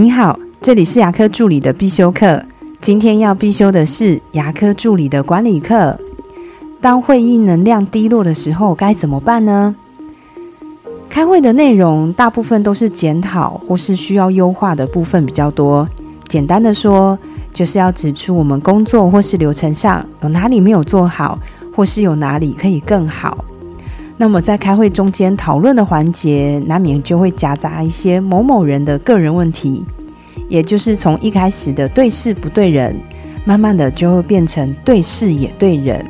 你好，这里是牙科助理的必修课。今天要必修的是牙科助理的管理课。当会议能量低落的时候，该怎么办呢？开会的内容大部分都是检讨或是需要优化的部分比较多。简单的说，就是要指出我们工作或是流程上有哪里没有做好，或是有哪里可以更好。那么在开会中间讨论的环节，难免就会夹杂一些某某人的个人问题，也就是从一开始的对事不对人，慢慢的就会变成对事也对人，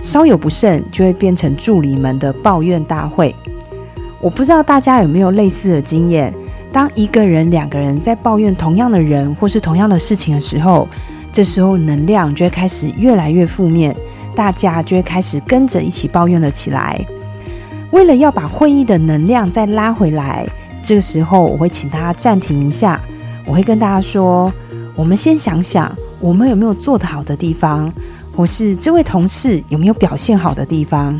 稍有不慎就会变成助理们的抱怨大会。我不知道大家有没有类似的经验，当一个人、两个人在抱怨同样的人或是同样的事情的时候，这时候能量就会开始越来越负面，大家就会开始跟着一起抱怨了起来。为了要把会议的能量再拉回来，这个时候我会请大家暂停一下。我会跟大家说：我们先想想，我们有没有做得好的地方，或是这位同事有没有表现好的地方。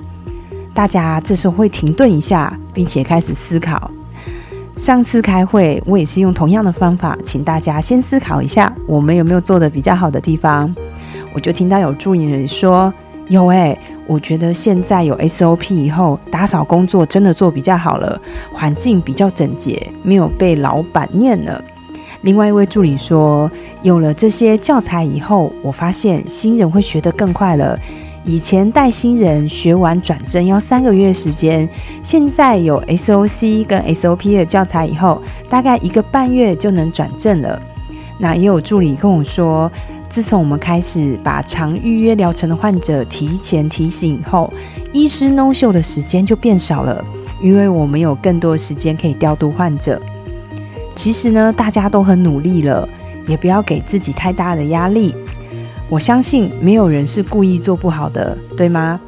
大家这时候会停顿一下，并且开始思考。上次开会，我也是用同样的方法，请大家先思考一下，我们有没有做的比较好的地方。我就听到有助理人说：有诶。我觉得现在有 SOP 以后，打扫工作真的做比较好了，环境比较整洁，没有被老板念了。另外一位助理说，有了这些教材以后，我发现新人会学得更快了。以前带新人学完转正要三个月时间，现在有 SOC 跟 SOP 的教材以后，大概一个半月就能转正了。那也有助理跟我说。自从我们开始把常预约疗程的患者提前提醒后，医师 no show 的时间就变少了，因为我们有更多时间可以调度患者。其实呢，大家都很努力了，也不要给自己太大的压力。我相信没有人是故意做不好的，对吗？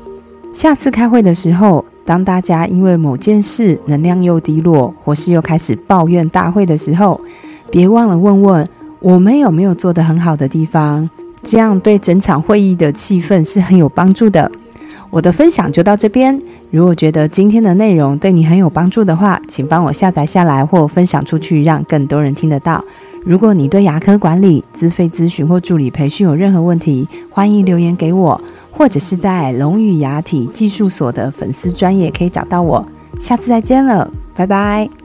下次开会的时候，当大家因为某件事能量又低落，或是又开始抱怨大会的时候，别忘了问问。我们有没有做得很好的地方？这样对整场会议的气氛是很有帮助的。我的分享就到这边。如果觉得今天的内容对你很有帮助的话，请帮我下载下来或分享出去，让更多人听得到。如果你对牙科管理、资费咨询或助理培训有任何问题，欢迎留言给我，或者是在龙语牙体技术所的粉丝专业可以找到我。下次再见了，拜拜。